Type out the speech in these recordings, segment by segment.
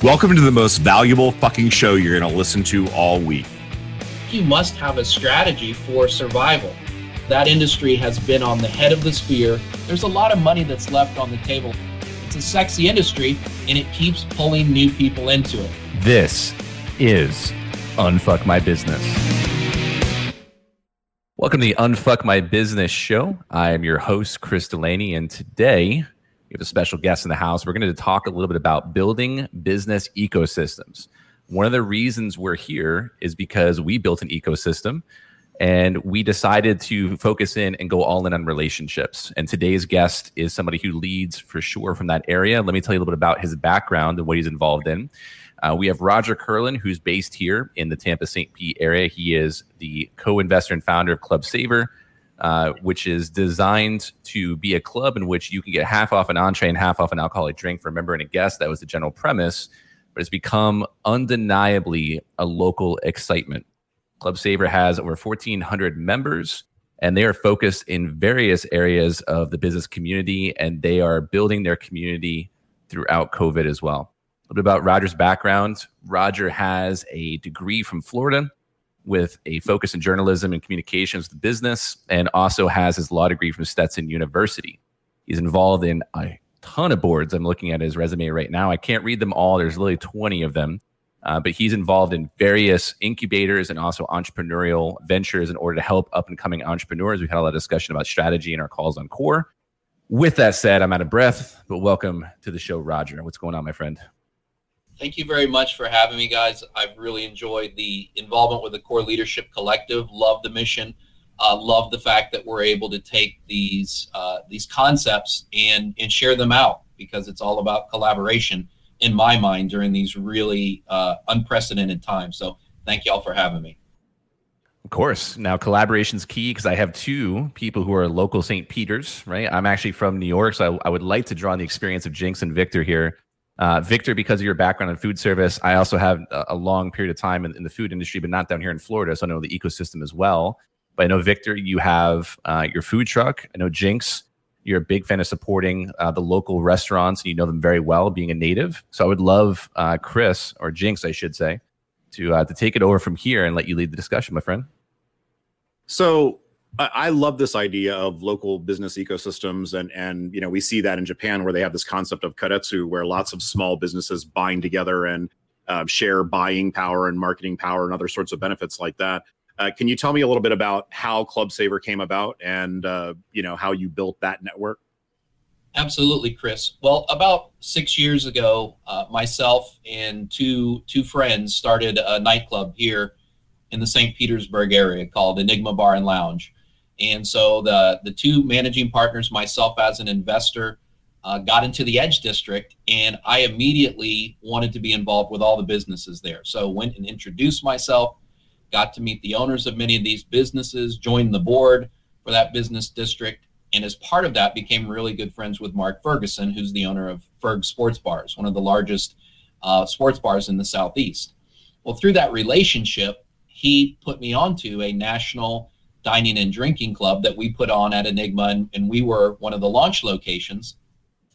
Welcome to the most valuable fucking show you're going to listen to all week. You must have a strategy for survival. That industry has been on the head of the spear. There's a lot of money that's left on the table. It's a sexy industry and it keeps pulling new people into it. This is Unfuck My Business. Welcome to the Unfuck My Business show. I am your host, Chris Delaney, and today we have a special guest in the house. We're going to talk a little bit about building business ecosystems. One of the reasons we're here is because we built an ecosystem and we decided to focus in and go all in on relationships. And today's guest is somebody who leads for sure from that area. Let me tell you a little bit about his background and what he's involved in. Uh, we have Roger Curlin, who's based here in the Tampa St. Pete area. He is the co investor and founder of Club Saver uh, which is designed to be a club in which you can get half off an entree and half off an alcoholic drink for a member and a guest. That was the general premise, but it's become undeniably a local excitement. Club Saver has over 1,400 members, and they are focused in various areas of the business community, and they are building their community throughout COVID as well. A little bit about Roger's background. Roger has a degree from Florida with a focus in journalism and communications with business, and also has his law degree from Stetson University. He's involved in a ton of boards. I'm looking at his resume right now. I can't read them all. There's literally 20 of them. Uh, but he's involved in various incubators and also entrepreneurial ventures in order to help up and coming entrepreneurs. We've had a lot of discussion about strategy in our calls on core. With that said, I'm out of breath, but welcome to the show, Roger. What's going on, my friend? Thank you very much for having me, guys. I've really enjoyed the involvement with the Core Leadership Collective. Love the mission. Uh, love the fact that we're able to take these uh, these concepts and and share them out because it's all about collaboration in my mind during these really uh, unprecedented times. So thank you all for having me. Of course. Now collaboration's key because I have two people who are local St. Peters, right? I'm actually from New York, so I, I would like to draw on the experience of Jinx and Victor here uh, Victor, because of your background in food service, I also have a, long period of time in, in, the food industry, but not down here in Florida. So I know the ecosystem as well. But I know, Victor, you have uh, your food truck. I know, Jinx, you're a big fan of supporting uh, the local restaurants and you know them very well being a native. So I would love uh, Chris, or Jinx, I should say, to, uh, to take it over from here and let you lead the discussion, my friend. So I love this idea of local business ecosystems, and and you know we see that in Japan where they have this concept of keiretsu, where lots of small businesses bind together and uh, share buying power and marketing power and other sorts of benefits like that. Uh, can you tell me a little bit about how Club Saver came about and uh, you know how you built that network? Absolutely, Chris. Well, about six years ago, uh, myself and two two friends started a nightclub here in the St. Petersburg area called Enigma Bar and Lounge. And so the the two managing partners, myself as an investor, uh, got into the Edge District, and I immediately wanted to be involved with all the businesses there. So went and introduced myself, got to meet the owners of many of these businesses, joined the board for that business district, and as part of that, became really good friends with Mark Ferguson, who's the owner of Ferg Sports Bars, one of the largest uh, sports bars in the southeast. Well, through that relationship, he put me onto a national dining and drinking club that we put on at Enigma, and, and we were one of the launch locations.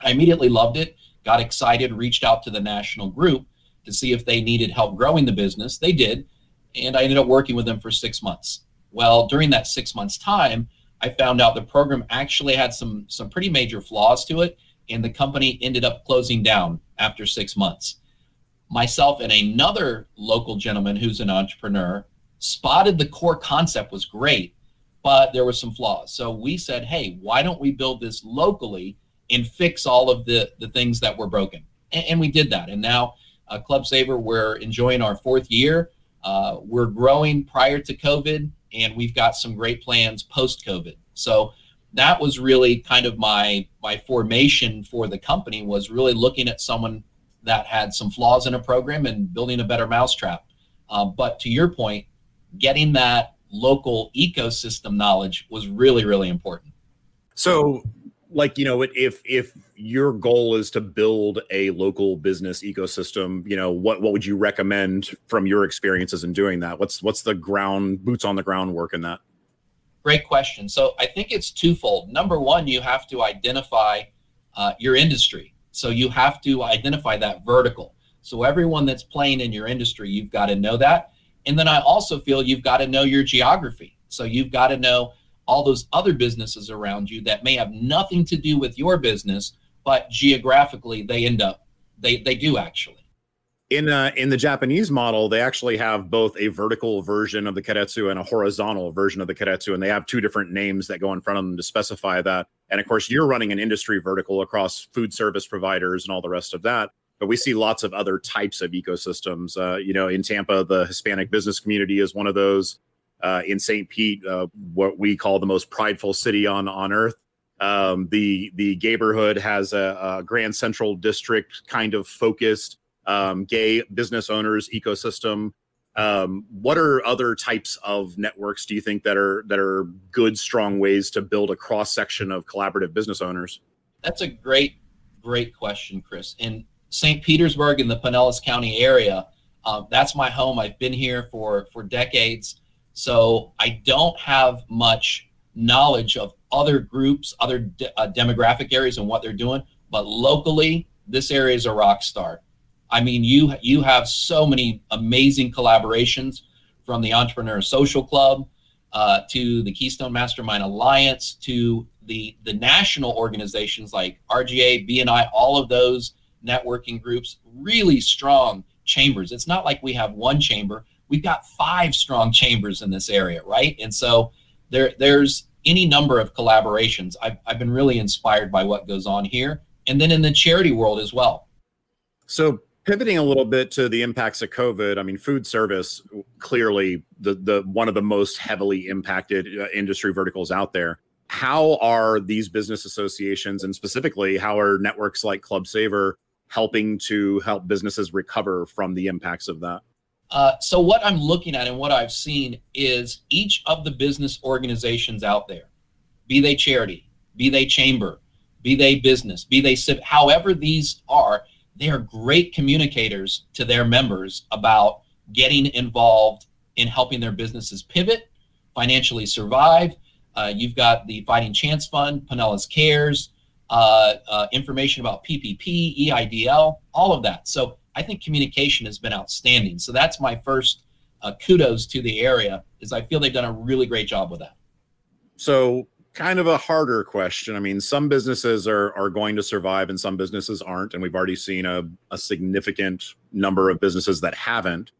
I immediately loved it, got excited, reached out to the national group to see if they needed help growing the business. They did, and I ended up working with them for six months. Well, during that six months time, I found out the program actually had some some pretty major flaws to it, and the company ended up closing down after six months. Myself and another local gentleman who's an entrepreneur spotted the core concept was great, but there were some flaws. So we said, hey, why don't we build this locally and fix all of the, the things that were broken? And, and we did that. And now, uh, Club Saver, we're enjoying our fourth year. Uh, we're growing prior to COVID, and we've got some great plans post COVID. So that was really kind of my my formation for the company was really looking at someone that had some flaws in a program and building a better mousetrap. Uh, but to your point, getting that local ecosystem knowledge was really really important. So like you know if if your goal is to build a local business ecosystem you know what what would you recommend from your experiences in doing that? What's what's the ground boots on the ground work in that? Great question. So i think it's twofold. Number one you have to identify uh, your industry. So you have to identify that vertical. So everyone that's playing in your industry, you've got to know that. And then I also feel you've got to know your geography. So you've got to know all those other businesses around you that may have nothing to do with your business, but geographically they end up they they do actually. In uh, in the Japanese model, they actually have both a vertical version of the keiretsu and a horizontal version of the keiretsu, and they have two different names that go in front of them to specify that. And of course, you're running an industry vertical across food service providers and all the rest of that. But we see lots of other types of ecosystems. Uh, you know, in Tampa, the Hispanic business community is one of those. Uh, in St. Pete, uh, what we call the most prideful city on on earth. Um, the the neighborhood has a, a, Grand Central District kind of focused um, gay business owners ecosystem. Um, what are other types of networks do you think that are that are good, strong ways to build a cross section of collaborative business owners? That's a great, great question, Chris. In St. Petersburg in the Pinellas County area, uh, that's my home. I've been here for for decades, so I don't have much knowledge of other groups, other de- uh, demographic areas, and what they're doing. But locally, this area is a rock star. I mean, you you have so many amazing collaborations from the Entrepreneur Social Club uh, to the Keystone Mastermind Alliance to the the national organizations like RGA, BNI, all of those networking groups, really strong chambers. It's not like we have one chamber; we've got five strong chambers in this area, right? And so there there's any number of collaborations. I've I've been really inspired by what goes on here, and then in the charity world as well. So pivoting a little bit to the impacts of covid i mean food service clearly the the one of the most heavily impacted uh, industry verticals out there how are these business associations and specifically how are networks like club saver helping to help businesses recover from the impacts of that uh, so what i'm looking at and what i've seen is each of the business organizations out there be they charity be they chamber be they business be they civic however these are they are great communicators to their members about getting involved in helping their businesses pivot, financially survive. Uh, you've got the Fighting Chance Fund, Pinellas Cares, uh, uh, information about PPP, EIDL, all of that. So I think communication has been outstanding. So that's my first uh, kudos to the area, is I feel they've done a really great job with that. So kind of a harder question. I mean, some businesses are are going to survive and some businesses aren't, and we've already seen a, a significant number of businesses that haven't.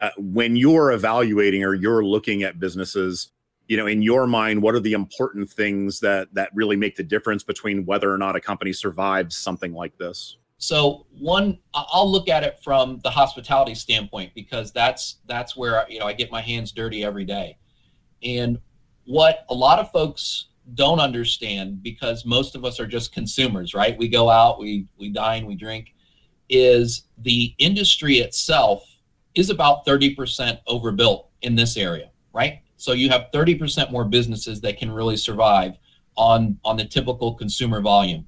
Uh, when you're evaluating or you're looking at businesses, you know, in your mind, what are the important things that that really make the difference between whether or not a company survives something like this? So one, I'll look at it from the hospitality standpoint because that's that's where you know I get my hands dirty every day, and what a lot of folks don't understand because most of us are just consumers, right? We go out, we we dine, we drink. Is the industry itself is about 30% overbuilt in this area, right? So you have 30% more businesses that can really survive on on the typical consumer volume.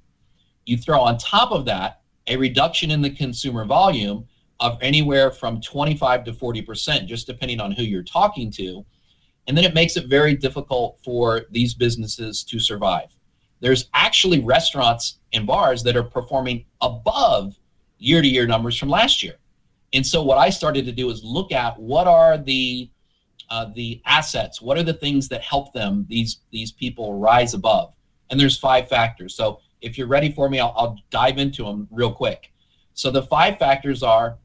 You throw on top of that a reduction in the consumer volume of anywhere from 25 to 40%, just depending on who you're talking to and then it makes it very difficult for these businesses to survive. There's actually restaurants and bars that are performing above year to year numbers from last year. And so what I started to do is look at what are the uh, the assets, what are the things that help them these these people rise above. And there's five factors. So if you're ready for me, I'll, I'll dive into them real quick. So the five factors are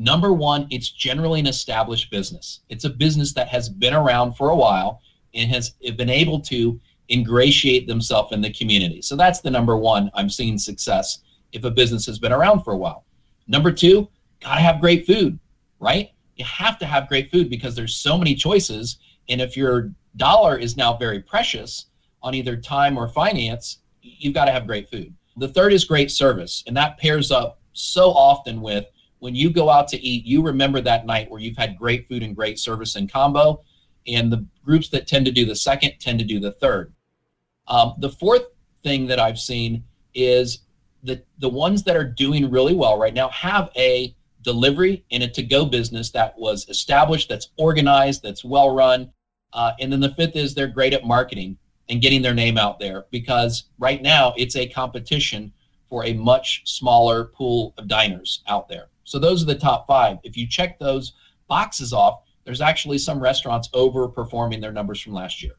Number one, it's generally an established business. It's a business that has been around for a while and has been able to ingratiate themselves in the community. So that's the number one I'm seeing success if a business has been around for a while. Number two, gotta have great food, right? You have to have great food because there's so many choices. And if your dollar is now very precious on either time or finance, you've got to have great food. The third is great service, and that pairs up so often with when you go out to eat, you remember that night where you've had great food and great service in combo. And the groups that tend to do the second tend to do the third. Um, the fourth thing that I've seen is the the ones that are doing really well right now have a delivery in a to-go business that was established, that's organized, that's well run. Uh, and then the fifth is they're great at marketing and getting their name out there because right now it's a competition for a much smaller pool of diners out there. So those are the top five. If you check those boxes off, there's actually some restaurants overperforming their numbers from last year.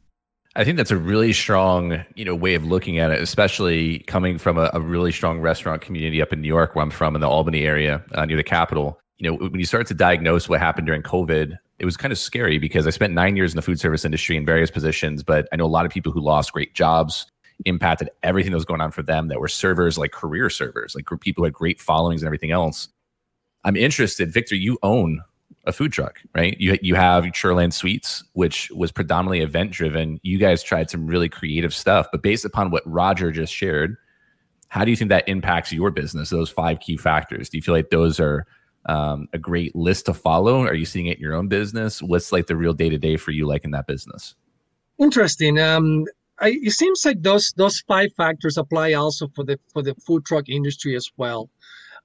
I think that's a really strong, you know, way of looking at it, especially coming from a, a really strong restaurant community up in New York, where I'm from, in the Albany area uh, near the capital. You know, when you start to diagnose what happened during COVID, it was kind of scary because I spent nine years in the food service industry in various positions, but I know a lot of people who lost great jobs, impacted everything that was going on for them that were servers, like career servers, like people who had great followings and everything else. I'm interested, Victor. You own a food truck, right? You you have Churland Sweets, which was predominantly event driven. You guys tried some really creative stuff, but based upon what Roger just shared, how do you think that impacts your business? Those five key factors. Do you feel like those are um, a great list to follow? Are you seeing it in your own business? What's like the real day to day for you, like in that business? Interesting. Um, I, it seems like those those five factors apply also for the for the food truck industry as well.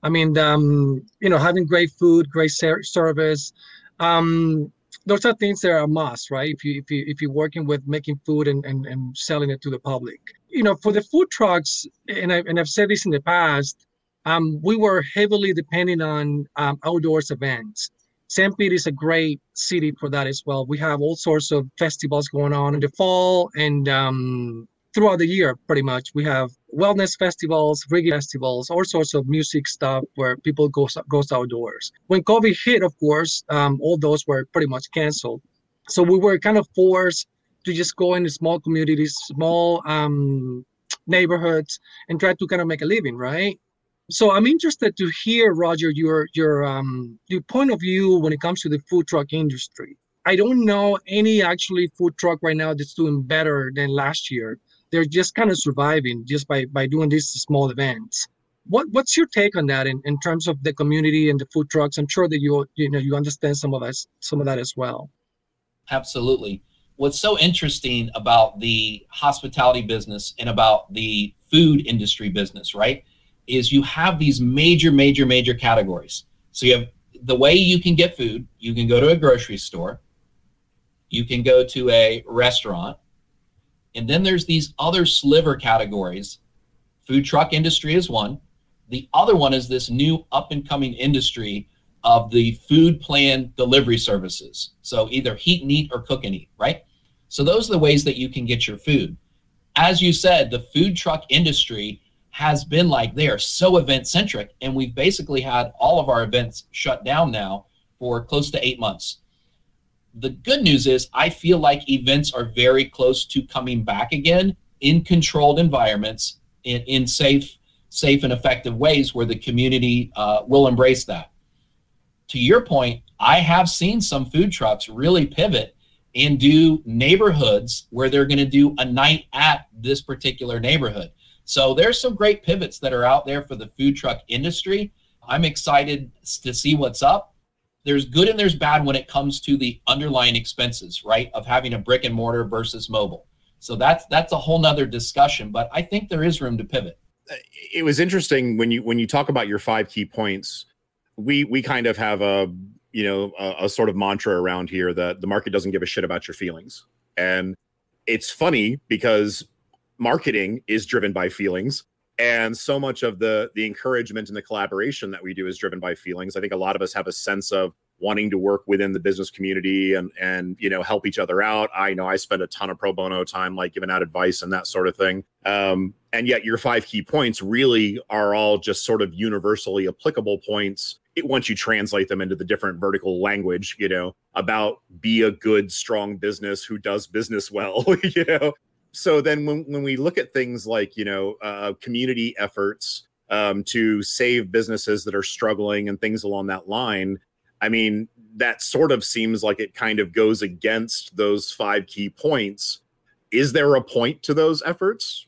I mean, um, you know, having great food, great ser- service, um, those are things that are a must, right? If you if you if you're working with making food and, and, and selling it to the public, you know, for the food trucks, and I and I've said this in the past, um, we were heavily depending on um, outdoors events. St. Pete is a great city for that as well. We have all sorts of festivals going on in the fall and um, throughout the year, pretty much. We have wellness festivals, reggae festivals, all sorts of music stuff where people go goes outdoors. When COVID hit, of course, um, all those were pretty much canceled. So we were kind of forced to just go into small communities, small um, neighborhoods, and try to kind of make a living, right? So I'm interested to hear, Roger, your your um, your point of view when it comes to the food truck industry. I don't know any actually food truck right now that's doing better than last year they're just kind of surviving just by by doing these small events. What what's your take on that in, in terms of the community and the food trucks? I'm sure that you you know you understand some of that some of that as well. Absolutely. What's so interesting about the hospitality business and about the food industry business, right, is you have these major, major, major categories. So you have the way you can get food. You can go to a grocery store. You can go to a restaurant and then there's these other sliver categories. Food truck industry is one. The other one is this new up and coming industry of the food plan delivery services. So either heat and eat or cook and eat, right? So those are the ways that you can get your food. As you said, the food truck industry has been like they are so event centric, and we've basically had all of our events shut down now for close to eight months the good news is I feel like events are very close to coming back again in controlled environments in, in safe safe and effective ways where the community uh, will embrace that. To your point i have seen some food trucks really pivot and do neighborhoods where they're going to do a night at this particular neighborhood. So there's some great pivots that are out there for the food truck industry. I'm excited to see what's up there's good and there's bad when it comes to the underlying expenses, right? Of having a brick and mortar versus mobile. So that's that's a whole nother discussion, but I think there is room to pivot. It was interesting when you when you talk about your five key points. We we kind of have a you know a, a sort of mantra around here that the market doesn't give a shit about your feelings, and it's funny because marketing is driven by feelings and so much of the the encouragement and the collaboration that we do is driven by feelings. I think a lot of us have a sense of wanting to work within the business community and and you know help each other out. I know i spend a ton of pro bono time like giving out advice and that sort of thing. Um, and yet your five key points really are all just sort of universally applicable points it, once you translate them into the different vertical language you know about be a good strong business who does business well you know so then when, when we look at things like you know uh, community efforts um, to save businesses that are struggling and things along that line i mean that sort of seems like it kind of goes against those five key points. Is there a point to those efforts?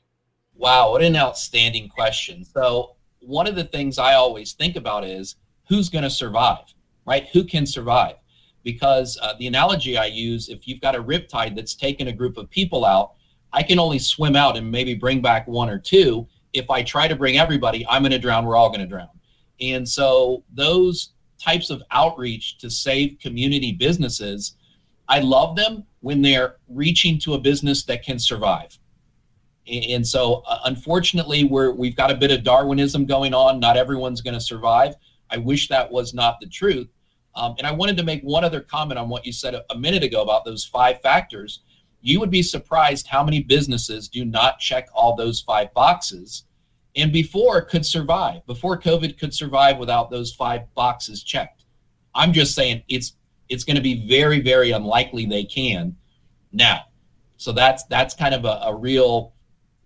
Wow what an outstanding question. So one of the things i always think about is who's going to survive right? Who can survive? Because uh, the analogy i use if you've got a riptide that's taken a group of people out I can only swim out and maybe bring back one or two. If I try to bring everybody, I'm going to drown. We're all going to drown. And so those types of outreach to save community businesses, I love them when they're reaching to a business that can survive. And so, uh, unfortunately, we're we've got a bit of Darwinism going on. Not everyone's going to survive. I wish that was not the truth. Um, and I wanted to make one other comment on what you said a, a minute ago about those five factors. You would be surprised how many businesses do not check all those five boxes and before could survive, before COVID could survive without those five boxes checked. I'm just saying it's it's going to be very, very unlikely they can now. So that's that's kind of a, a real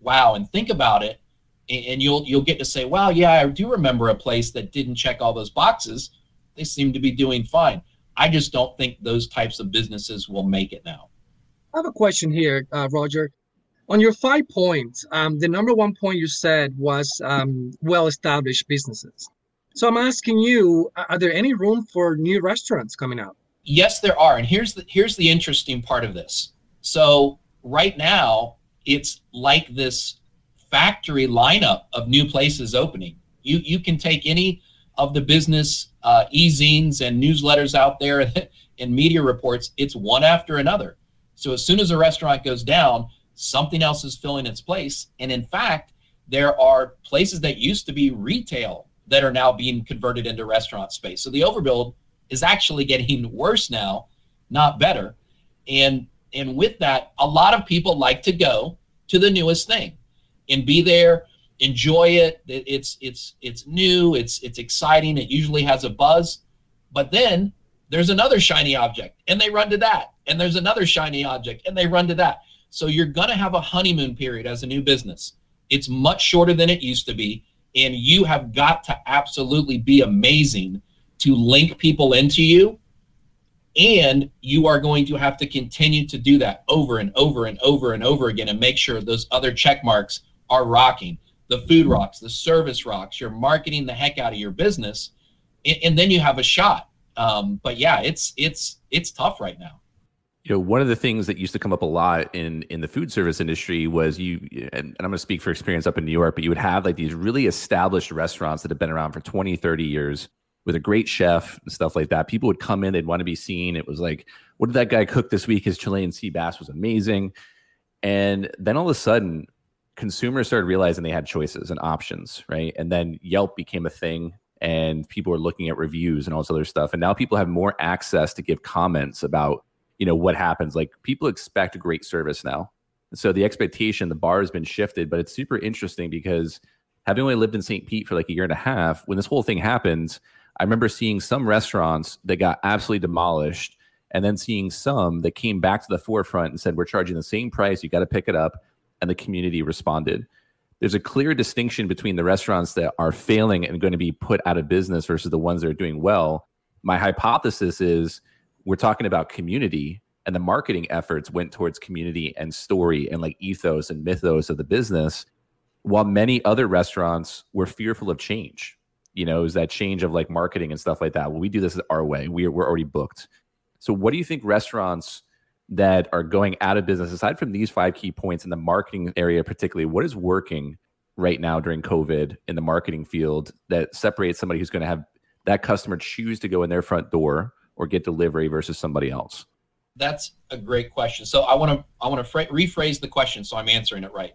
wow. And think about it, and, and you'll you'll get to say, wow, yeah, I do remember a place that didn't check all those boxes. They seem to be doing fine. I just don't think those types of businesses will make it now. I have a question here, uh, Roger. On your five points, um, the number one point you said was um, well-established businesses. So I'm asking you, are there any room for new restaurants coming out? Yes, there are. And here's the here's the interesting part of this. So right now, it's like this factory lineup of new places opening. You you can take any of the business uh, e-zines and newsletters out there and media reports. It's one after another. So as soon as a restaurant goes down, something else is filling its place. And in fact, there are places that used to be retail that are now being converted into restaurant space. So the overbuild is actually getting worse now, not better. And and with that, a lot of people like to go to the newest thing and be there, enjoy it. It's it's it's new, it's it's exciting, it usually has a buzz. But then there's another shiny object and they run to that. And there's another shiny object and they run to that. So you're going to have a honeymoon period as a new business. It's much shorter than it used to be and you have got to absolutely be amazing to link people into you and you are going to have to continue to do that over and over and over and over again and make sure those other check marks are rocking the food rocks the service rocks you're marketing the heck out of your business and, and then you have a shot um, but yeah it's it's it's tough right now you know one of the things that used to come up a lot in in the food service industry was you and, and i'm going to speak for experience up in new york but you would have like these really established restaurants that have been around for 20 30 years with a great chef and stuff like that. People would come in, they'd want to be seen. It was like, what did that guy cook this week? His Chilean sea bass was amazing. And then all of a sudden, consumers started realizing they had choices and options, right? And then Yelp became a thing and people are looking at reviews and all this other stuff. And now people have more access to give comments about, you know, what happens. Like people expect great service now. So the expectation, the bar has been shifted, but it's super interesting because having only lived in St. Pete for like a year and a half, when this whole thing happens, I remember seeing some restaurants that got absolutely demolished and then seeing some that came back to the forefront and said, We're charging the same price. You got to pick it up. And the community responded. There's a clear distinction between the restaurants that are failing and going to be put out of business versus the ones that are doing well. My hypothesis is we're talking about community, and the marketing efforts went towards community and story and like ethos and mythos of the business, while many other restaurants were fearful of change you know, is that change of like marketing and stuff like that. Well, we do this our way. We're we're already booked. So what do you think restaurants that are going out of business, aside from these five key points in the marketing area, particularly, what is working right now during COVID in the marketing field that separates somebody who's going to have that customer choose to go in their front door or get delivery versus somebody else? That's a great question. So I want to I want to rephrase the question so I'm answering it right.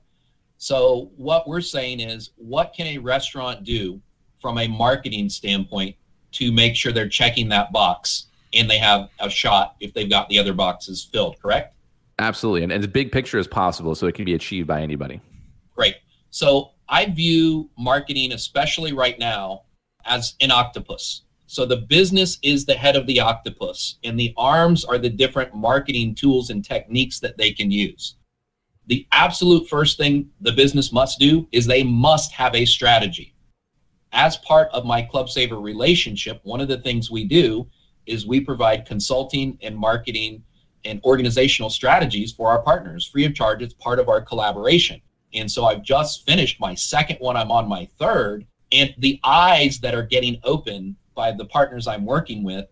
So what we're saying is, what can a restaurant do from a marketing standpoint to make sure they're checking that box and they have a shot if they've got the other boxes filled, correct? Absolutely. And, and as big picture as possible so it can be achieved by anybody. Great. So I view marketing, especially right now, as an octopus. So the business is the head of the octopus, and the arms are the different marketing tools and techniques that they can use. The absolute first thing the business must do is they must have a strategy as part of my Club Saver relationship, one of the things we do is we provide consulting and marketing and organizational strategies for our partners free of charge. It's part of our collaboration. And so I've just finished my second one. I'm on my third. And the eyes that are getting open by the partners I'm working with,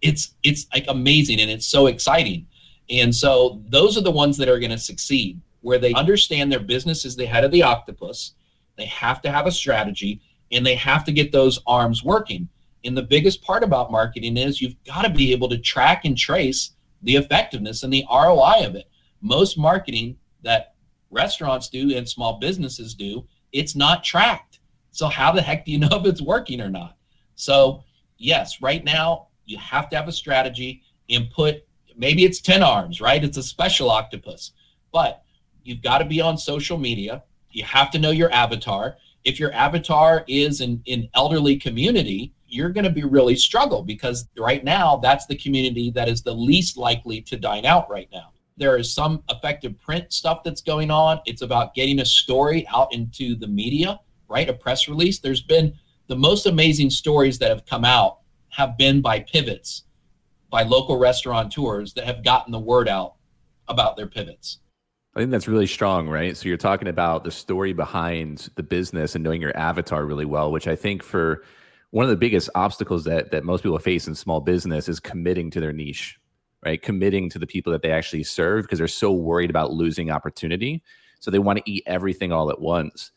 it's it's like amazing and it's so exciting. And so those are the ones that are going to succeed, where they understand their business is the head of the octopus. They have to have a strategy and they have to get those arms working. And the biggest part about marketing is you've got to be able to track and trace the effectiveness and the ROI of it. Most marketing that restaurants do and small businesses do, it's not tracked. So how the heck do you know if it's working or not? So, yes, right now you have to have a strategy and put maybe it's 10 arms, right? It's a special octopus, but you've got to be on social media. You have to know your avatar. If your avatar is an, an elderly community, you're going to be really struggle because right now that's the community that is the least likely to dine out right now. There is some effective print stuff that's going on. It's about getting a story out into the media, right? A press release. There's been the most amazing stories that have come out have been by pivots, by local restaurateurs that have gotten the word out about their pivots. I think that's really strong, right? So you're talking about the story behind the business and knowing your avatar really well, which I think for one of the biggest obstacles that that most people face in small business is committing to their niche, right? Committing to the people that they actually serve because they're so worried about losing opportunity. So they want to eat everything all at once.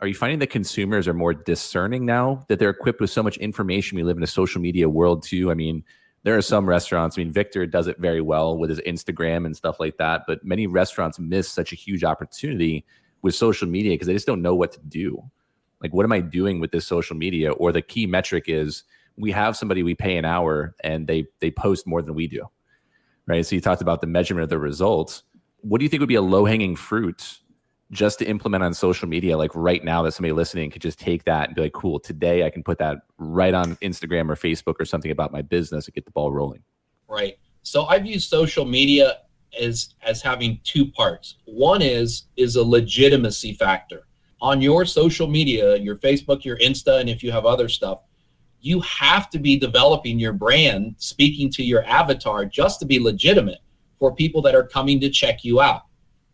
Are you finding that consumers are more discerning now that they're equipped with so much information? We live in a social media world too. I mean, there are some restaurants. I mean, Victor does it very well with his Instagram and stuff like that. But many restaurants miss such a huge opportunity with social media because they just don't know what to do like what am i doing with this social media? Or the key metric is we have somebody we pay an hour and they they post more than we do right? So you talked about the measurement of the results. What do you think would be a low hanging fruit just to implement on social media? Like right now that somebody listening could just take that and be like cool today i can put that right on instagram or facebook or something about my business and get the ball rolling. Right. So i've used social media as as having two parts. One is is a legitimacy factor on your social media, your Facebook, your Insta, and if you have other stuff, you have to be developing your brand, speaking to your avatar just to be legitimate for people that are coming to check you out.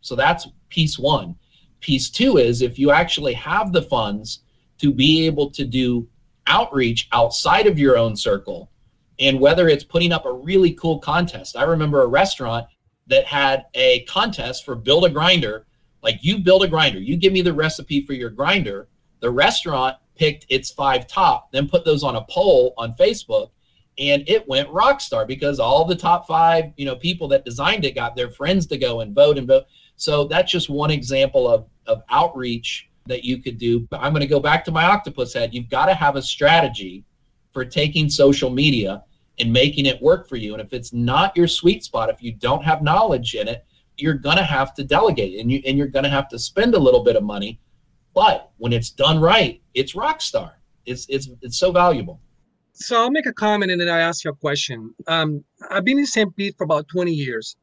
So that's piece one. Piece two is if you actually have the funds to be able to do outreach outside of your own circle, and whether it's putting up a really cool contest. I remember a restaurant that had a contest for build a grinder like you build a grinder, you give me the recipe for your grinder. The restaurant picked its five top, then put those on a poll on Facebook, and it went rock star because all the top five, you know, people that designed it got their friends to go and vote and vote. So that's just one example of of outreach that you could do. But I'm going to go back to my octopus head. You've got to have a strategy for taking social media and making it work for you. And if it's not your sweet spot, if you don't have knowledge in it, you're gonna have to delegate and you and you're gonna have to spend a little bit of money. But when it's done right, it's rock star. It's it's it's so valuable. So I'll make a comment and then I ask you a question. Um, I've been in St. Pete for about 20 years,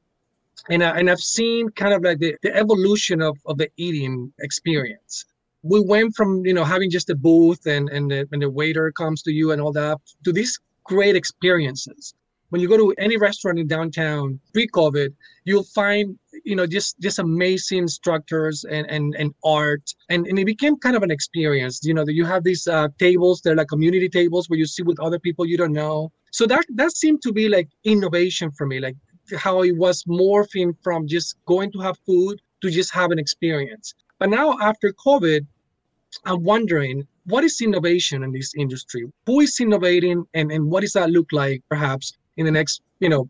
and I, and I've seen kind of like the, the evolution of, of the eating experience. We went from you know having just a booth and and the, and the waiter comes to you and all that to these great experiences when you go to any restaurant in downtown pre-COVID, you'll find you know just just amazing structures and and, and art. And, and it became kind of an experience you know that you have these uh, tables they're like community tables where you sit with other people you don't know. So that that seemed to be like innovation for me like how it was morphing from just going to have food to just have an experience. But now after covid i'm wondering what is innovation in this industry? Who is innovating and, and what does that look like perhaps in the next you know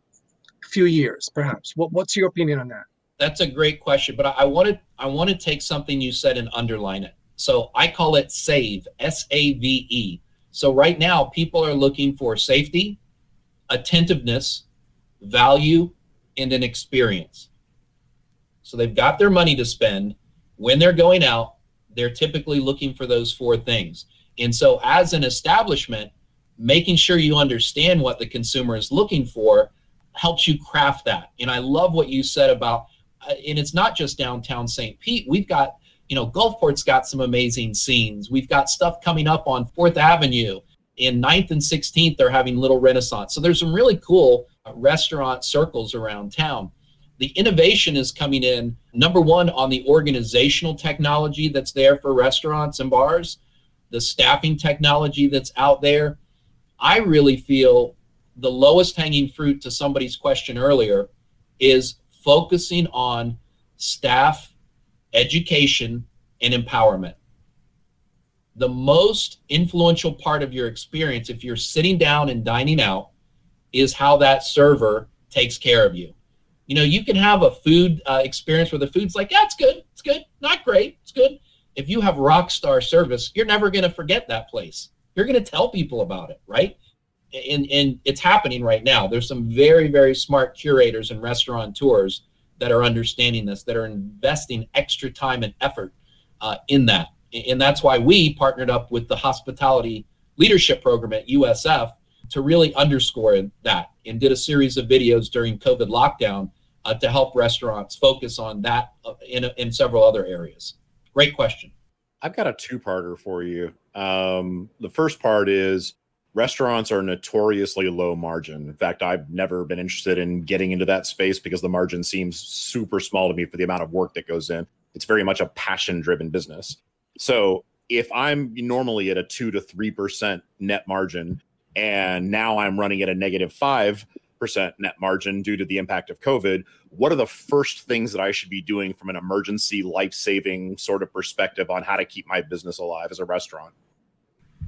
few years perhaps. What, what's your opinion on that? That's a great question but i, I want to i want to take something you said and underline it. So i call it save s-a-v-e so right now people are looking for safety attentiveness value and an experience. So they've got their money to spend. When they're going out they're typically looking for those four things. And so as an establishment making sure you understand what the consumer is looking for helps you craft that. And I love what you said about, uh, and it's not just downtown St. Pete. We've got, you know, Gulfport's got some amazing scenes. We've got stuff coming up on Fourth Avenue. In 9th and 16th, they're having Little Renaissance. So there's some really cool uh, restaurant circles around town. The innovation is coming in, number one, on the organizational technology that's there for restaurants and bars, the staffing technology that's out there, I really feel the lowest hanging fruit to somebody's question earlier is focusing on staff education and empowerment. The most influential part of your experience, if you're sitting down and dining out, is how that server takes care of you. You know, you can have a food uh, experience where the food's like, yeah, it's good, it's good, not great, it's good. If you have rock star service, you're never going to forget that place you're going to tell people about it, right? And, and it's happening right now. There's some very, very smart curators and restaurateurs that are understanding this, that are investing extra time and effort uh, in that. And that's why we partnered up with the Hospitality Leadership Program at USF to really underscore that and did a series of videos during COVID lockdown uh, to help restaurants focus on that uh, in, in several other areas. Great question. I've got a two parter for you. Um, the first part is restaurants are notoriously low margin. In fact, I've never been interested in getting into that space because the margin seems super small to me for the amount of work that goes in. It's very much a passion driven business. So if I'm normally at a two to 3% net margin and now I'm running at a 5%, net margin due to the impact of COVID, what are the first things that I should be doing from an emergency life saving sort of perspective on how to keep my business alive as a restaurant?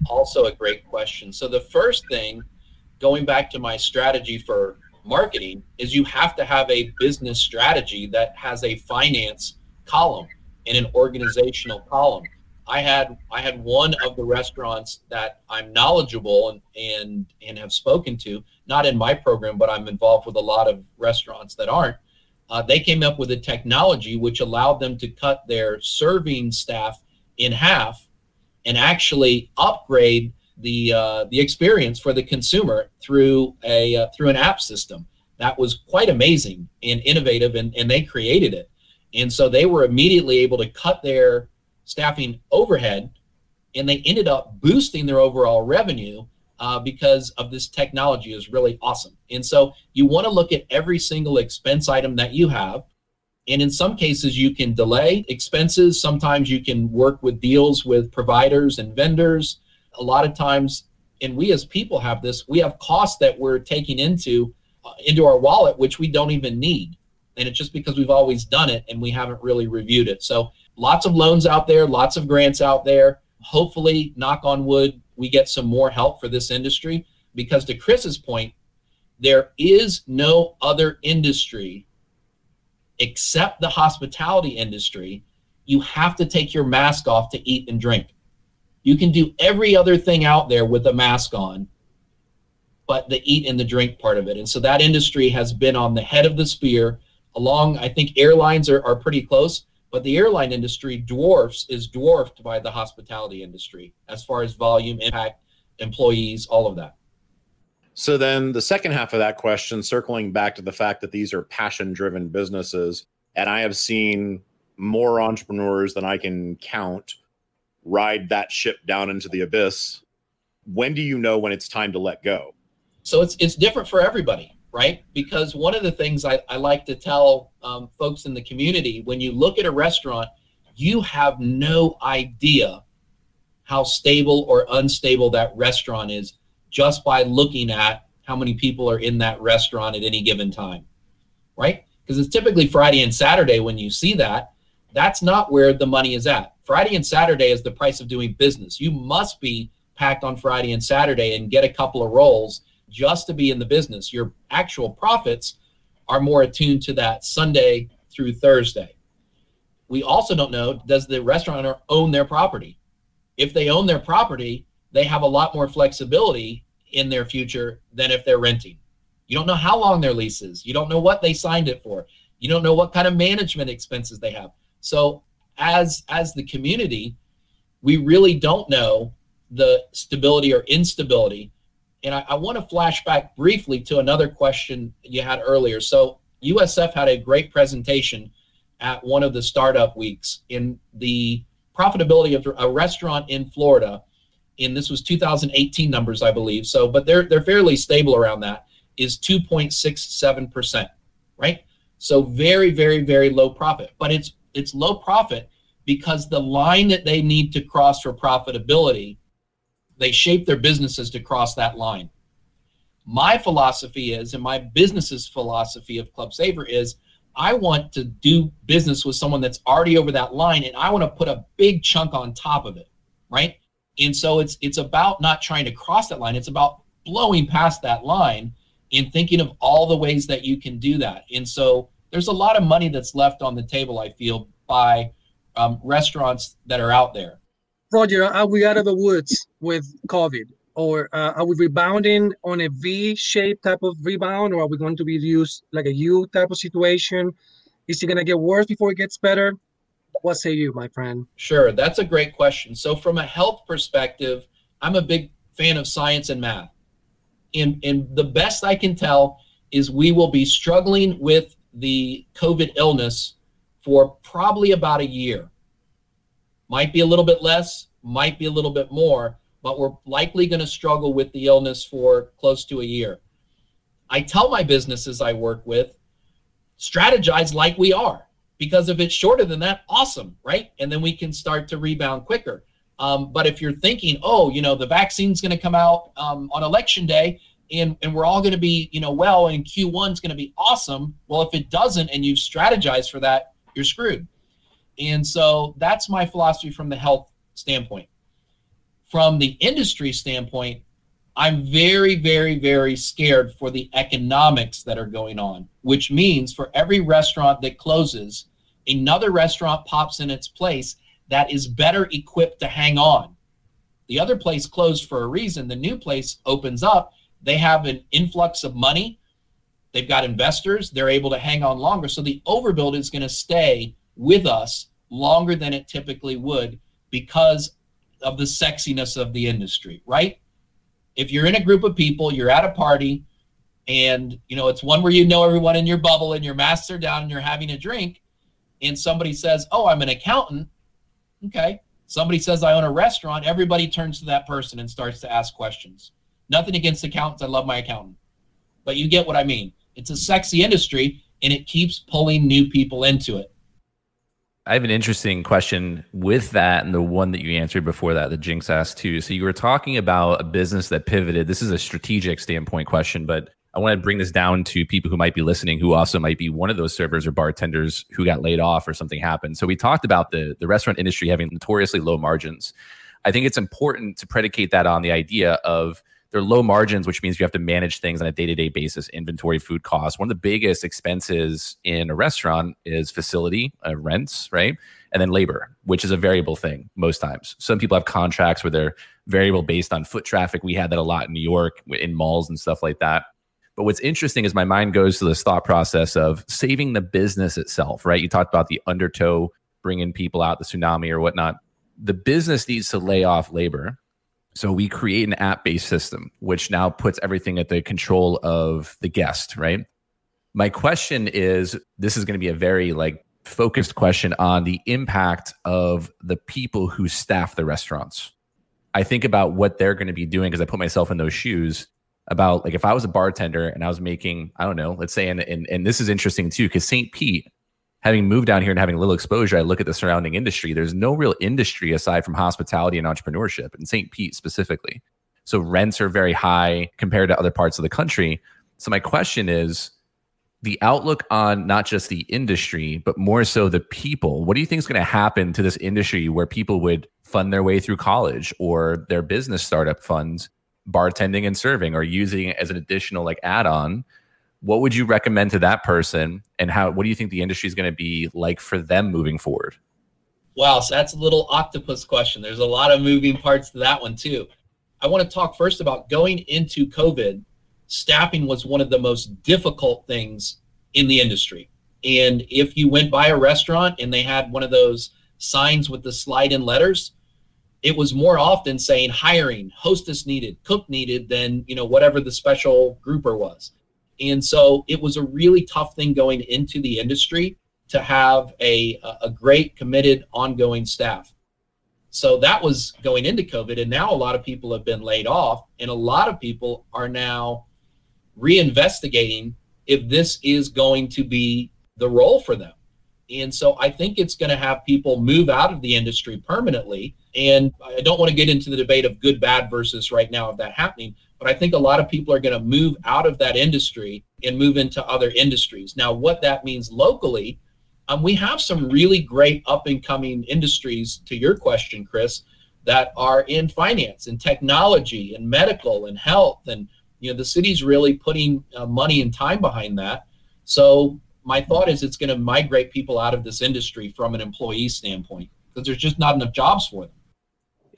Also, a great question. So, the first thing, going back to my strategy for marketing, is you have to have a business strategy that has a finance column and an organizational column. I had I had one of the restaurants that I'm knowledgeable and and and have spoken to, not in my program, but I'm involved with a lot of restaurants that aren't. Uh, they came up with a technology which allowed them to cut their serving staff in half and actually upgrade the uh, the experience for the consumer through a uh, through an app system. That was quite amazing and innovative, and, and they created it. And so they were immediately able to cut their staffing overhead, and they ended up boosting their overall revenue uh, because of this technology is really awesome. And so you want to look at every single expense item that you have. And in some cases, you can delay expenses. Sometimes you can work with deals with providers and vendors. A lot of times, and we as people have this, we have costs that we're taking into uh, into our wallet, which we don't even need. And it's just because we've always done it and we haven't really reviewed it. So lots of loans out there, lots of grants out there. Hopefully, knock on wood, we get some more help for this industry because, to Chris's point, there is no other industry except the hospitality industry. You have to take your mask off to eat and drink. You can do every other thing out there with a mask on, but the eat and the drink part of it. And so that industry has been on the head of the spear along, I think airlines are, are pretty close but the airline industry dwarfs is dwarfed by the hospitality industry as far as volume, impact, employees, all of that. So then the second half of that question, circling back to the fact that these are passion driven businesses, and I have seen more entrepreneurs than I can count ride that ship down into the abyss. When do you know when it's time to let go? So it's it's different for everybody right? Because one of the things I, I like to tell um, folks in the community when you look at a restaurant, you have no idea how stable or unstable that restaurant is just by looking at how many people are in that restaurant at any given time, right? Because it's typically Friday and Saturday when you see that. That's not where the money is at. Friday and Saturday is the price of doing business. You must be packed on Friday and Saturday and get a couple of rolls just to be in the business. Your actual profits are more attuned to that Sunday through Thursday. We also don't know does the restaurant owner own their property? If they own their property, they have a lot more flexibility in their future than if they're renting. You don't know how long their lease is. You don't know what they signed it for. You don't know what kind of management expenses they have. So as as the community, we really don't know the stability or instability and I, I want to flash back briefly to another question you had earlier. So USF had a great presentation at one of the startup weeks in the profitability of a restaurant in Florida. And this was 2018 numbers, I believe. So, but they're they're fairly stable around that. Is 2.67 percent, right? So very, very, very low profit. But it's it's low profit because the line that they need to cross for profitability they shape their businesses to cross that line. My philosophy is, and my business's philosophy of Club Saver is, I want to do business with someone that's already over that line, and I want to put a big chunk on top of it, right? And so it's it's about not trying to cross that line. It's about blowing past that line and thinking of all the ways that you can do that. And so there's a lot of money that's left on the table. I feel by um, restaurants that are out there Roger, are we out of the woods with COVID? Or uh, are we rebounding on a V-shaped type of rebound, or are we going to be used like a U type of situation? Is it going to get worse before it gets better? What say you, my friend? Sure, that's a great question. So, from a health perspective, I'm a big fan of science and math. And, and the best I can tell is we will be struggling with the COVID illness for probably about a year. Might be a little bit less, might be a little bit more, but we're likely going to struggle with the illness for close to a year. I tell my businesses I work with, strategize like we are, because if it's shorter than that, awesome, right? And then we can start to rebound quicker. Um, but if you're thinking, oh, you know, the vaccine's going to come out um, on election day, and, and we're all going to be, you know, well, and Q1 is going to be awesome. Well, if it doesn't, and you've strategized for that, you're screwed. And so that's my philosophy from the health standpoint. From the industry standpoint, I'm very, very, very scared for the economics that are going on, which means for every restaurant that closes, another restaurant pops in its place that is better equipped to hang on. The other place closed for a reason. The new place opens up. They have an influx of money. They've got investors. They're able to hang on longer. So the overbuild is going to stay with us longer than it typically would because of the sexiness of the industry, right? If you're in a group of people, you're at a party, and you know it's one where you know everyone in your bubble and your masks are down and you're having a drink, and somebody says, "Oh, I'm an accountant." Okay. Somebody says I own a restaurant, everybody turns to that person and starts to ask questions. Nothing against accountants. I love my accountant. But you get what I mean. It's a sexy industry and it keeps pulling new people into it. I have an interesting question with that and the one that you answered before that, the Jinx asked too. So you were talking about a business that pivoted. This is a strategic standpoint question, but I want to bring this down to people who might be listening who also might be one of those servers or bartenders who got laid off or something happened. So we talked about the the restaurant industry having notoriously low margins. I think it's important to predicate that on the idea of they're low margins, which means you have to manage things on a day to day basis, inventory, food costs. One of the biggest expenses in a restaurant is facility uh, rents, right? And then labor, which is a variable thing most times. Some people have contracts where they're variable based on foot traffic. We had that a lot in New York, in malls and stuff like that. But what's interesting is my mind goes to this thought process of saving the business itself, right? You talked about the undertow, bringing people out, the tsunami or whatnot. The business needs to lay off labor so we create an app based system, which now puts everything at the control of the guest, right? My question is this is going to be a very like focused question on the impact of the people who staff the restaurants. I think about what they're going to be doing because I put myself in those shoes about like if I was a bartender and I was making, I don't know, let's say, and and, and this is interesting too, because St. Pete having moved down here and having a little exposure, I look at the surrounding industry. There's no real industry aside from hospitality and entrepreneurship in St. Pete specifically. So rents are very high compared to other parts of the country. So my question is the outlook on not just the industry, but more so the people. What do you think is going to happen to this industry where people would fund their way through college or their business startup funds, bartending and serving, or using it as an additional like add-on what would you recommend to that person? And how what do you think the industry is going to be like for them moving forward? Wow so that's a little octopus question. There's a lot of moving parts to that one too. I want to talk first about going into covid staffing was one of the most difficult things in the industry. And if you went by a restaurant and they had one of those signs with the slide in letters it was more often saying hiring hostess needed cook needed than you know whatever the special grouper was and so it was a really tough thing going into the industry to have a, a great, committed, ongoing staff. So that was going into COVID. And now a lot of people have been laid off, and a lot of people are now reinvestigating if this is going to be the role for them. And so I think it's going to have people move out of the industry permanently. And I don't want to get into the debate of good, bad versus right now of that happening. But I think a lot of people are going to move out of that industry and move into other industries. Now, what that means locally, um, we have some really great up and coming industries, to your question, Chris, that are in finance and technology and medical and health. And, you know, the city's really putting uh, money and time behind that. So, my thought is it's going to migrate people out of this industry from an employee standpoint because there's just not enough jobs for them.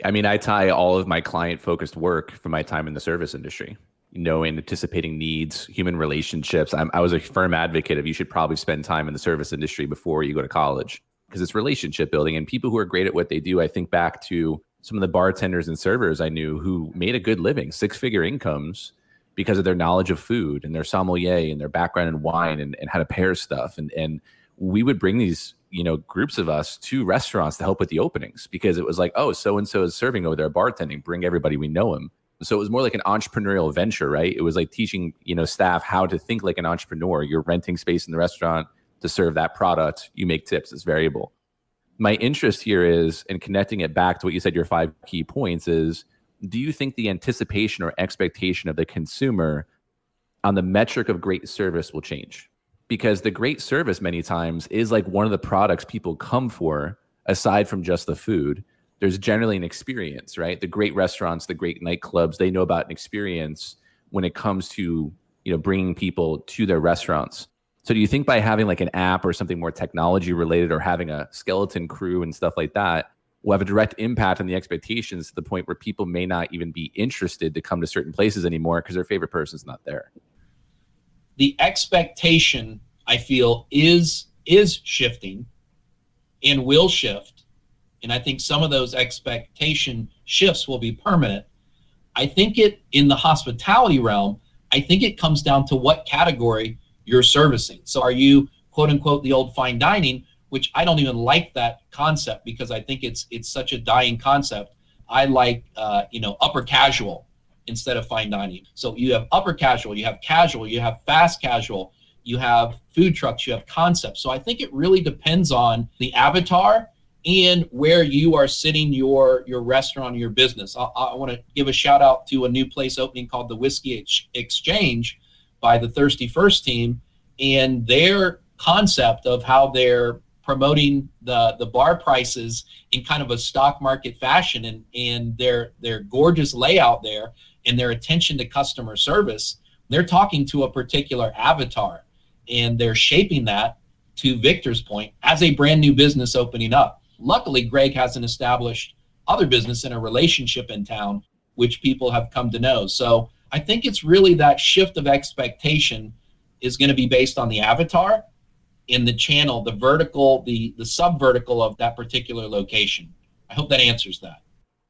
I mean, I tie all of my client focused work from my time in the service industry, knowing, anticipating needs, human relationships. I'm, I was a firm advocate of you should probably spend time in the service industry before you go to college because it's relationship building. And people who are great at what they do, I think back to some of the bartenders and servers I knew who made a good living, six figure incomes because of their knowledge of food and their sommelier and their background in wine and, and how to pair stuff. And, and we would bring these, you know, groups of us to restaurants to help with the openings because it was like, oh, so and so is serving over there, bartending, bring everybody we know him. So it was more like an entrepreneurial venture, right? It was like teaching, you know, staff how to think like an entrepreneur. You're renting space in the restaurant to serve that product. You make tips. It's variable my interest here is in connecting it back to what you said your five key points is do you think the anticipation or expectation of the consumer on the metric of great service will change? Because the great service many times is like one of the products people come for aside from just the food. There's generally an experience right? The great restaurants the great nightclubs they know about an experience when it comes to you know bringing people to their restaurants. So do you think by having like an app or something more technology related or having a skeleton crew and stuff like that will have a direct impact on the expectations to the point where people may not even be interested to come to certain places anymore because their favorite person's not there? The expectation I feel is is shifting and will shift. And I think some of those expectation shifts will be permanent. I think it in the hospitality realm, I think it comes down to what category you're servicing. So are you quote unquote the old fine dining, which I don't even like that concept because I think it's it's such a dying concept. I like uh, you know upper casual instead of fine dining. So you have upper casual, you have casual, you have fast casual, you have food trucks, you have concepts. So I think it really depends on the avatar and where you are sitting your your restaurant your business. I, I want to give a shout out to a new place opening called the Whiskey Ex- Exchange by the Thirsty First team and their concept of how they're promoting the the bar prices in kind of a stock market fashion and and their their gorgeous layout there and their attention to customer service they're talking to a particular avatar and they're shaping that to Victor's point as a brand new business opening up. Luckily Greg has an established other business and a relationship in town which people have come to know. So I think it's really that shift of expectation is going to be based on the avatar in the channel, the vertical, the the sub vertical of that particular location. I hope that answers that.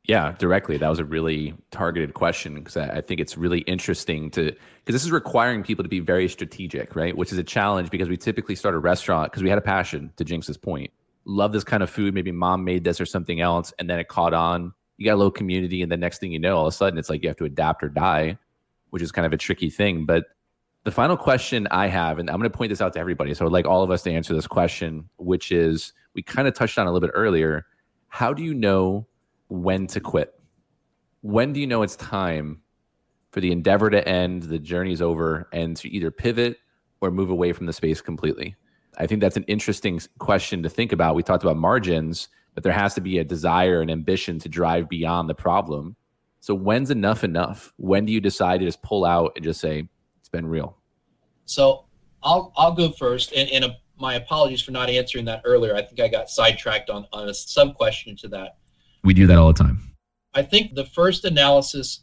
Yeah, directly. That was a really targeted question because I, I, think it's really interesting to because this is requiring people to be very strategic, right? Which is a challenge because we typically start a restaurant because we had a passion. To Jinx's point, love this kind of food. Maybe mom made this or something else, and then it caught on. You got a little community, and the next thing you know, all of a sudden, it's like you have to adapt or die which is kind of a tricky thing. But the final question I have, and I'm going to point this out to everybody. So I'd like all of us to answer this question, which is we kind of touched on a little bit earlier. How do you know when to quit? When do you know it's time for the endeavor to end, the journey's over, and to either pivot or move away from the space completely? I think that's an interesting question to think about. We talked about margins, but there has to be a desire and ambition to drive beyond the problem so when's enough enough? When do you decide to just pull out and just say it's been real? So I'll I'll go first, and, and a, my apologies for not answering that earlier. I think I got sidetracked on on a sub question to that. We do that all the time. I think the first analysis,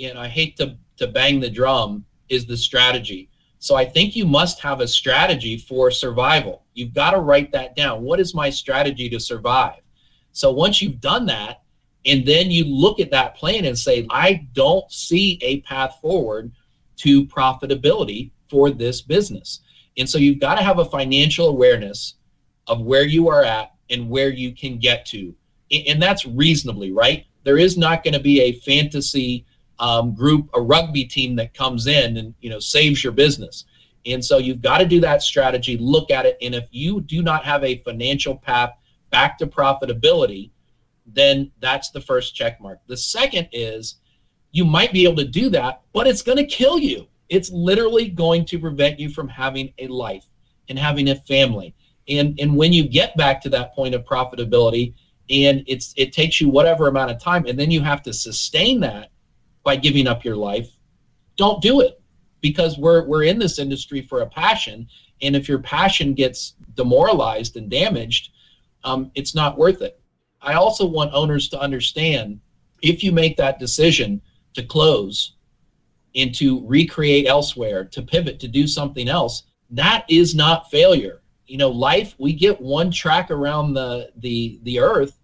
and I hate to to bang the drum, is the strategy. So I think you must have a strategy for survival. You've got to write that down. What is my strategy to survive? So once you've done that, and then you look at that plan and say, I don't see a path forward to profitability for this business. And so you've got to have a financial awareness of where you are at and where you can get to. And that's reasonably, right? There is not going to be a fantasy um, group, a rugby team that comes in and, you know, saves your business. And so you've got to do that strategy, look at it. And if you do not have a financial path back to profitability, then that's the first check mark. The second is you might be able to do that, but it's going to kill you. It's literally going to prevent you from having a life and having a family. And and when you get back to that point of profitability and it's it takes you whatever amount of time and then you have to sustain that by giving up your life, don't do it because we're we're in this industry for a passion and if your passion gets demoralized and damaged, um, it's not worth it. I also want owners to understand if you make that decision to close and to recreate elsewhere, to pivot, to do something else, that is not failure. You know, life, we get one track around the the the earth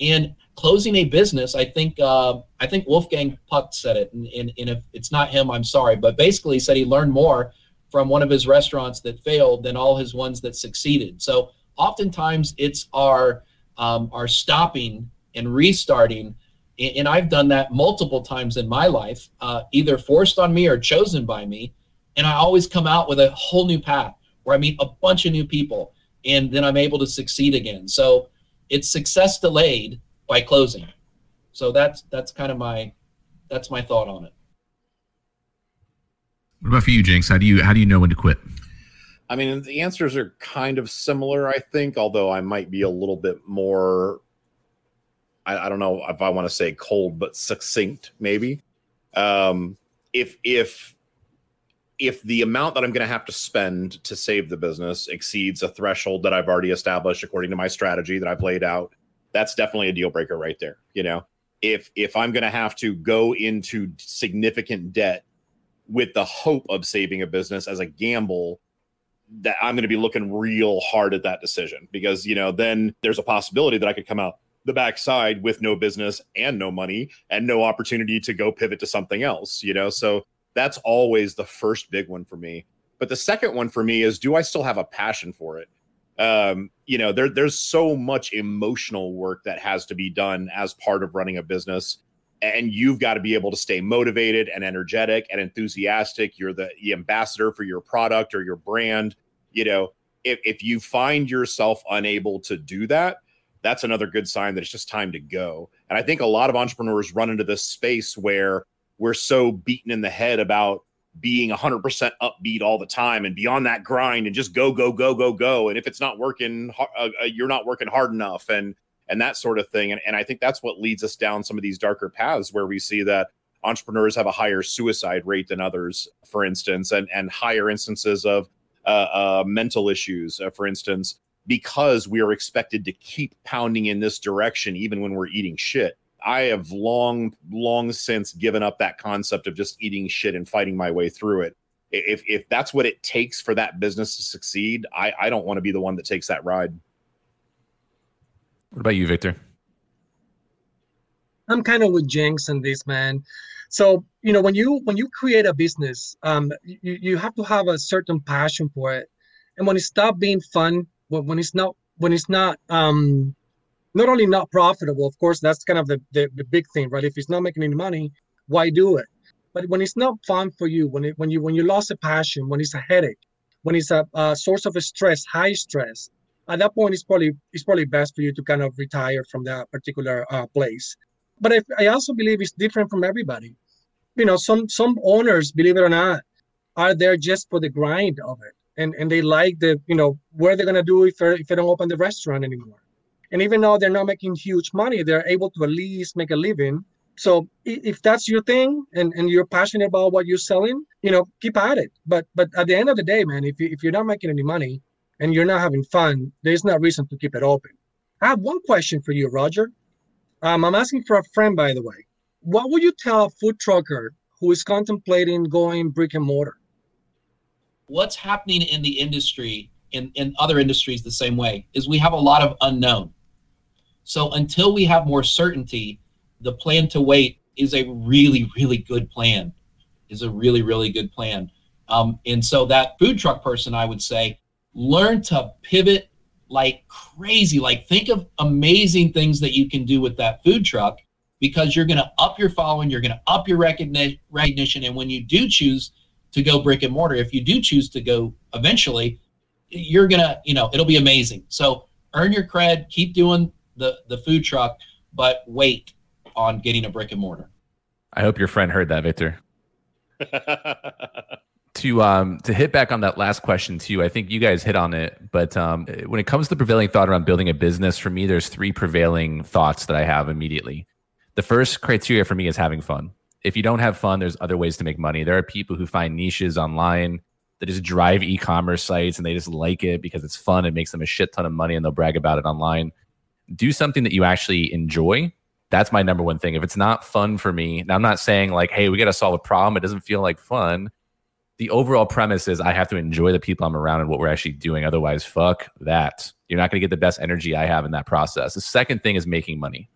and closing a business, I think uh, I think Wolfgang Puck said it, and, and, and if it's not him, I'm sorry, but basically said he learned more from one of his restaurants that failed than all his ones that succeeded. So oftentimes it's our um, our stopping and restarting, and I've done that multiple times in my life, uh, either forced on me or chosen by me, and I always come out with a whole new path where I meet a bunch of new people, and then I'm able to succeed again. So it's success delayed by closing. So that's that's kind of my that's my thought on it. What about for you, Jinx? How do you how do you know when to quit? I mean, the answers are kind of similar, I think, although I might be a little bit more I, I don't know if I want to say cold, but succinct, maybe. Um, if if if the amount that I'm going to have to spend to save the business exceeds a threshold that I've already established according to my strategy that I've laid out, that's definitely a deal breaker right there. You know, if if I'm going to have to go into significant debt with the hope of saving a business as a gamble, that I'm going to be looking real hard at that decision because you know then there's a possibility that I could come out the backside with no business and no money and no opportunity to go pivot to something else. You know, so that's always the first big one for me. But the second one for me is do I still have a passion for it? um, you know, there, there's so much emotional work that has to be done as part of running a business. And you've got to be able to stay motivated and energetic and enthusiastic. You're the, ambassador for your product or your brand. You know, if, if you find yourself unable to do that, that's another good sign that it's just time to go. And I think a lot of entrepreneurs run into this space where we're so beaten in the head about being 100% upbeat all the time and beyond that grind and just go go go go go. And if it's not working uh, uh, you're not working hard enough and and that sort of thing. And, and i think that's what leads us down some of these darker paths where we see that entrepreneurs have a higher suicide rate than others for instance and and higher instances of uh, uh, mental issues uh, for instance because we are expected to keep pounding in this direction even when we're eating shit I have long, long since given up that concept of just eating shit and fighting my way through it. If if that's what it takes for that business to succeed, I, I don't want to be the one that takes that ride. What about you, Victor? I'm kind of with Jinx on this, man. So you know, when you when you create a business, um, you, you have to have a certain passion for it, and when it stops being fun, when, it's not when it's not um not only not profitable, of course, that's kind of the, the, the big thing, right? If it's not making any money, why do it? But when it's not fun for you, when it when you when you lost a passion, when it's a headache, when it's a, a source of stress, high stress, at that point it's probably it's probably best for you to kind of retire from that particular uh, place. But I, I also believe it's different from everybody. You know, some some owners, believe it or not, are there just for the grind of it, and and they like the you know what they're gonna do if if they don't open the restaurant anymore and even though they're not making huge money, they're able to at least make a living. So if that's your thing and, and you're passionate about what you're selling, you know, keep at it. But but at the end of the day, man, if you, if you're not making any money and you're not having fun, there's no reason to keep it open. I have one question for you, Roger. Um, I'm asking for a friend, by the way. What would you tell a food trucker who is contemplating going brick and mortar? What's happening in the industry, in, in other industries the same way, is we have a lot of unknown. So until we have more certainty, the plan to wait is a really, really good plan. Is a really, really good plan. Um, and so that food truck person, I would say, learn to pivot like crazy. Like think of amazing things that you can do with that food truck because you're going to up your following, you're going to up your recognition, recognition, and when you do choose to go brick and mortar, if you do choose to go eventually, you're gonna, you know, it'll be amazing. So earn your cred, keep doing the the food truck, but wait on getting a brick and mortar. I hope your friend heard that, Victor. to um to hit back on that last question too, I think you guys hit on it. But um, when it comes to prevailing thought around building a business, for me, there's three prevailing thoughts that I have immediately. The first criteria for me is having fun. If you don't have fun, there's other ways to make money. There are people who find niches online that just drive e-commerce sites and they just like it because it's fun. It makes them a shit ton of money and they'll brag about it online do something that you actually enjoy. That's my number one thing. If it's not fun for me, now I'm not saying like, hey, we got to solve a problem. It doesn't feel like fun. The overall premise is I have to enjoy the people I'm around and what we're actually doing. Otherwise, fuck that. You're not going to get the best energy I have in that process. The second thing is making money.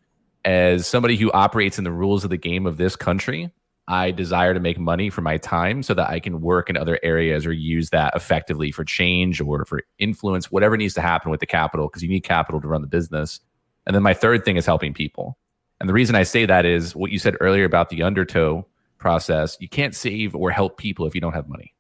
As somebody who operates in the rules of the game of this country, I desire to make money for my time so that I can work in other areas or use that effectively for change or for influence, whatever needs to happen with the capital, because you need capital to run the business. And then my third thing is helping people. And the reason I say that is what you said earlier about the undertow process. You can't save or help people if you don't have money.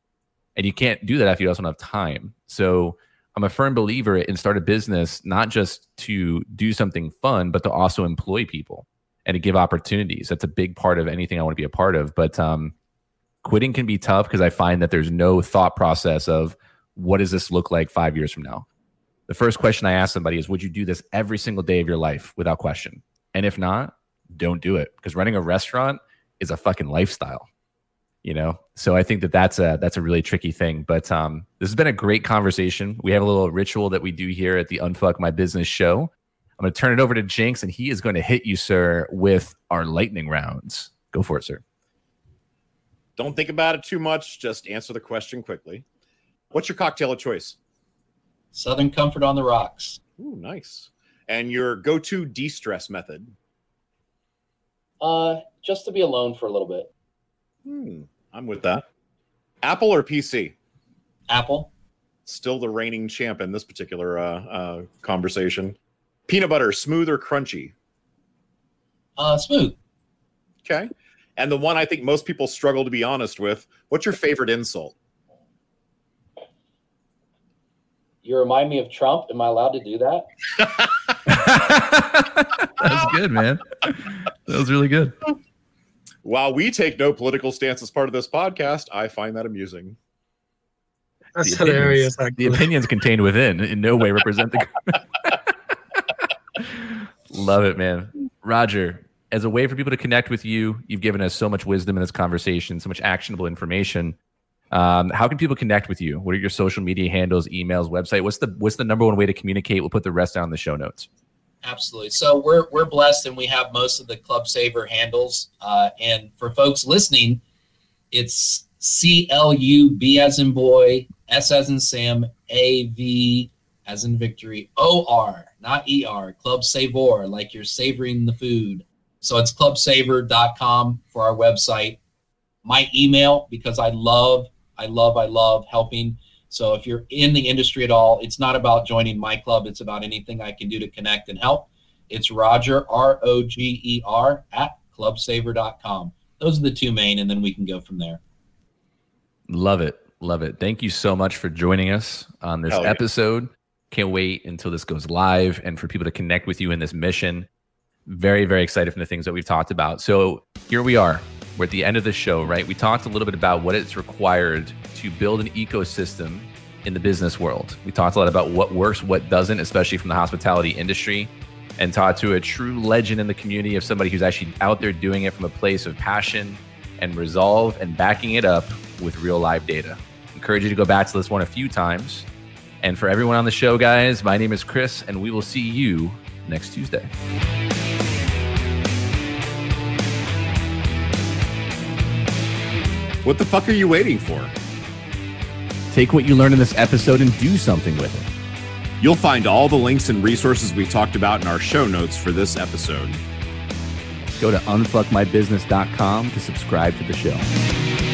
And you can't do that if you also don't have time. So I'm a firm believer in start a business, not just to do something fun, but to also employ people and to give opportunities. That's a big part of anything I want to be a part of. But um, quitting can be tough because I find that there's no thought process of what does this look like five years from now. The first question I ask somebody is, would you do this every single day of your life without question? And if not, don't do it because running a restaurant is a fucking lifestyle. You know, so I think that that's a that's a really tricky thing. But um, this has been a great conversation. We have a little ritual that we do here at the Unfuck My Business show I'm going to turn it over to Jinx, and he is going to hit you, sir, with our lightning rounds. Go for it, sir. Don't think about it too much. Just answer the question quickly. What's your cocktail of choice? Southern Comfort on the rocks. Ooh, nice. And your go-to de-stress method? Uh, just to be alone for a little bit. Hmm, I'm with that. Apple or PC? Apple. Still the reigning champ in this particular uh, uh, conversation. Peanut butter, smooth or crunchy? Uh, smooth. Okay. And the one I think most people struggle to be honest with what's your favorite insult? You remind me of Trump. Am I allowed to do that? That's good, man. That was really good. While we take no political stance as part of this podcast, I find that amusing. That's the hilarious. Opinions, the opinions contained within in no way represent the. Love it, man. Roger, as a way for people to connect with you, you've given us so much wisdom in this conversation, so much actionable information. Um, how can people connect with you? What are your social media handles, emails, website? What's the what's the number one way to communicate? We'll put the rest down in the show notes. Absolutely. So we're we're blessed, and we have most of the Club Savor handles. Uh, and for folks listening, it's C L U B as in boy, S as in Sam, A V as in victory, O R not ER, Club Savor, like you're savoring the food. So it's clubsavor.com for our website. My email, because I love, I love, I love helping. So if you're in the industry at all, it's not about joining my club, it's about anything I can do to connect and help. It's Roger, R O G E R, at clubsavor.com. Those are the two main, and then we can go from there. Love it. Love it. Thank you so much for joining us on this yeah. episode. Can't wait until this goes live and for people to connect with you in this mission. Very, very excited from the things that we've talked about. So here we are. We're at the end of the show, right? We talked a little bit about what it's required to build an ecosystem in the business world. We talked a lot about what works, what doesn't, especially from the hospitality industry, and to a true legend in the community of somebody who's actually out there doing it from a place of passion and resolve and backing it up with real live data. Encourage you to go back to this one a few times and for everyone on the show, guys, my name is Chris, and we will see you next Tuesday. What the fuck are you waiting for? Take what you learned in this episode and do something with it. You'll find all the links and resources we talked about in our show notes for this episode. Go to unfuckmybusiness.com to subscribe to the show.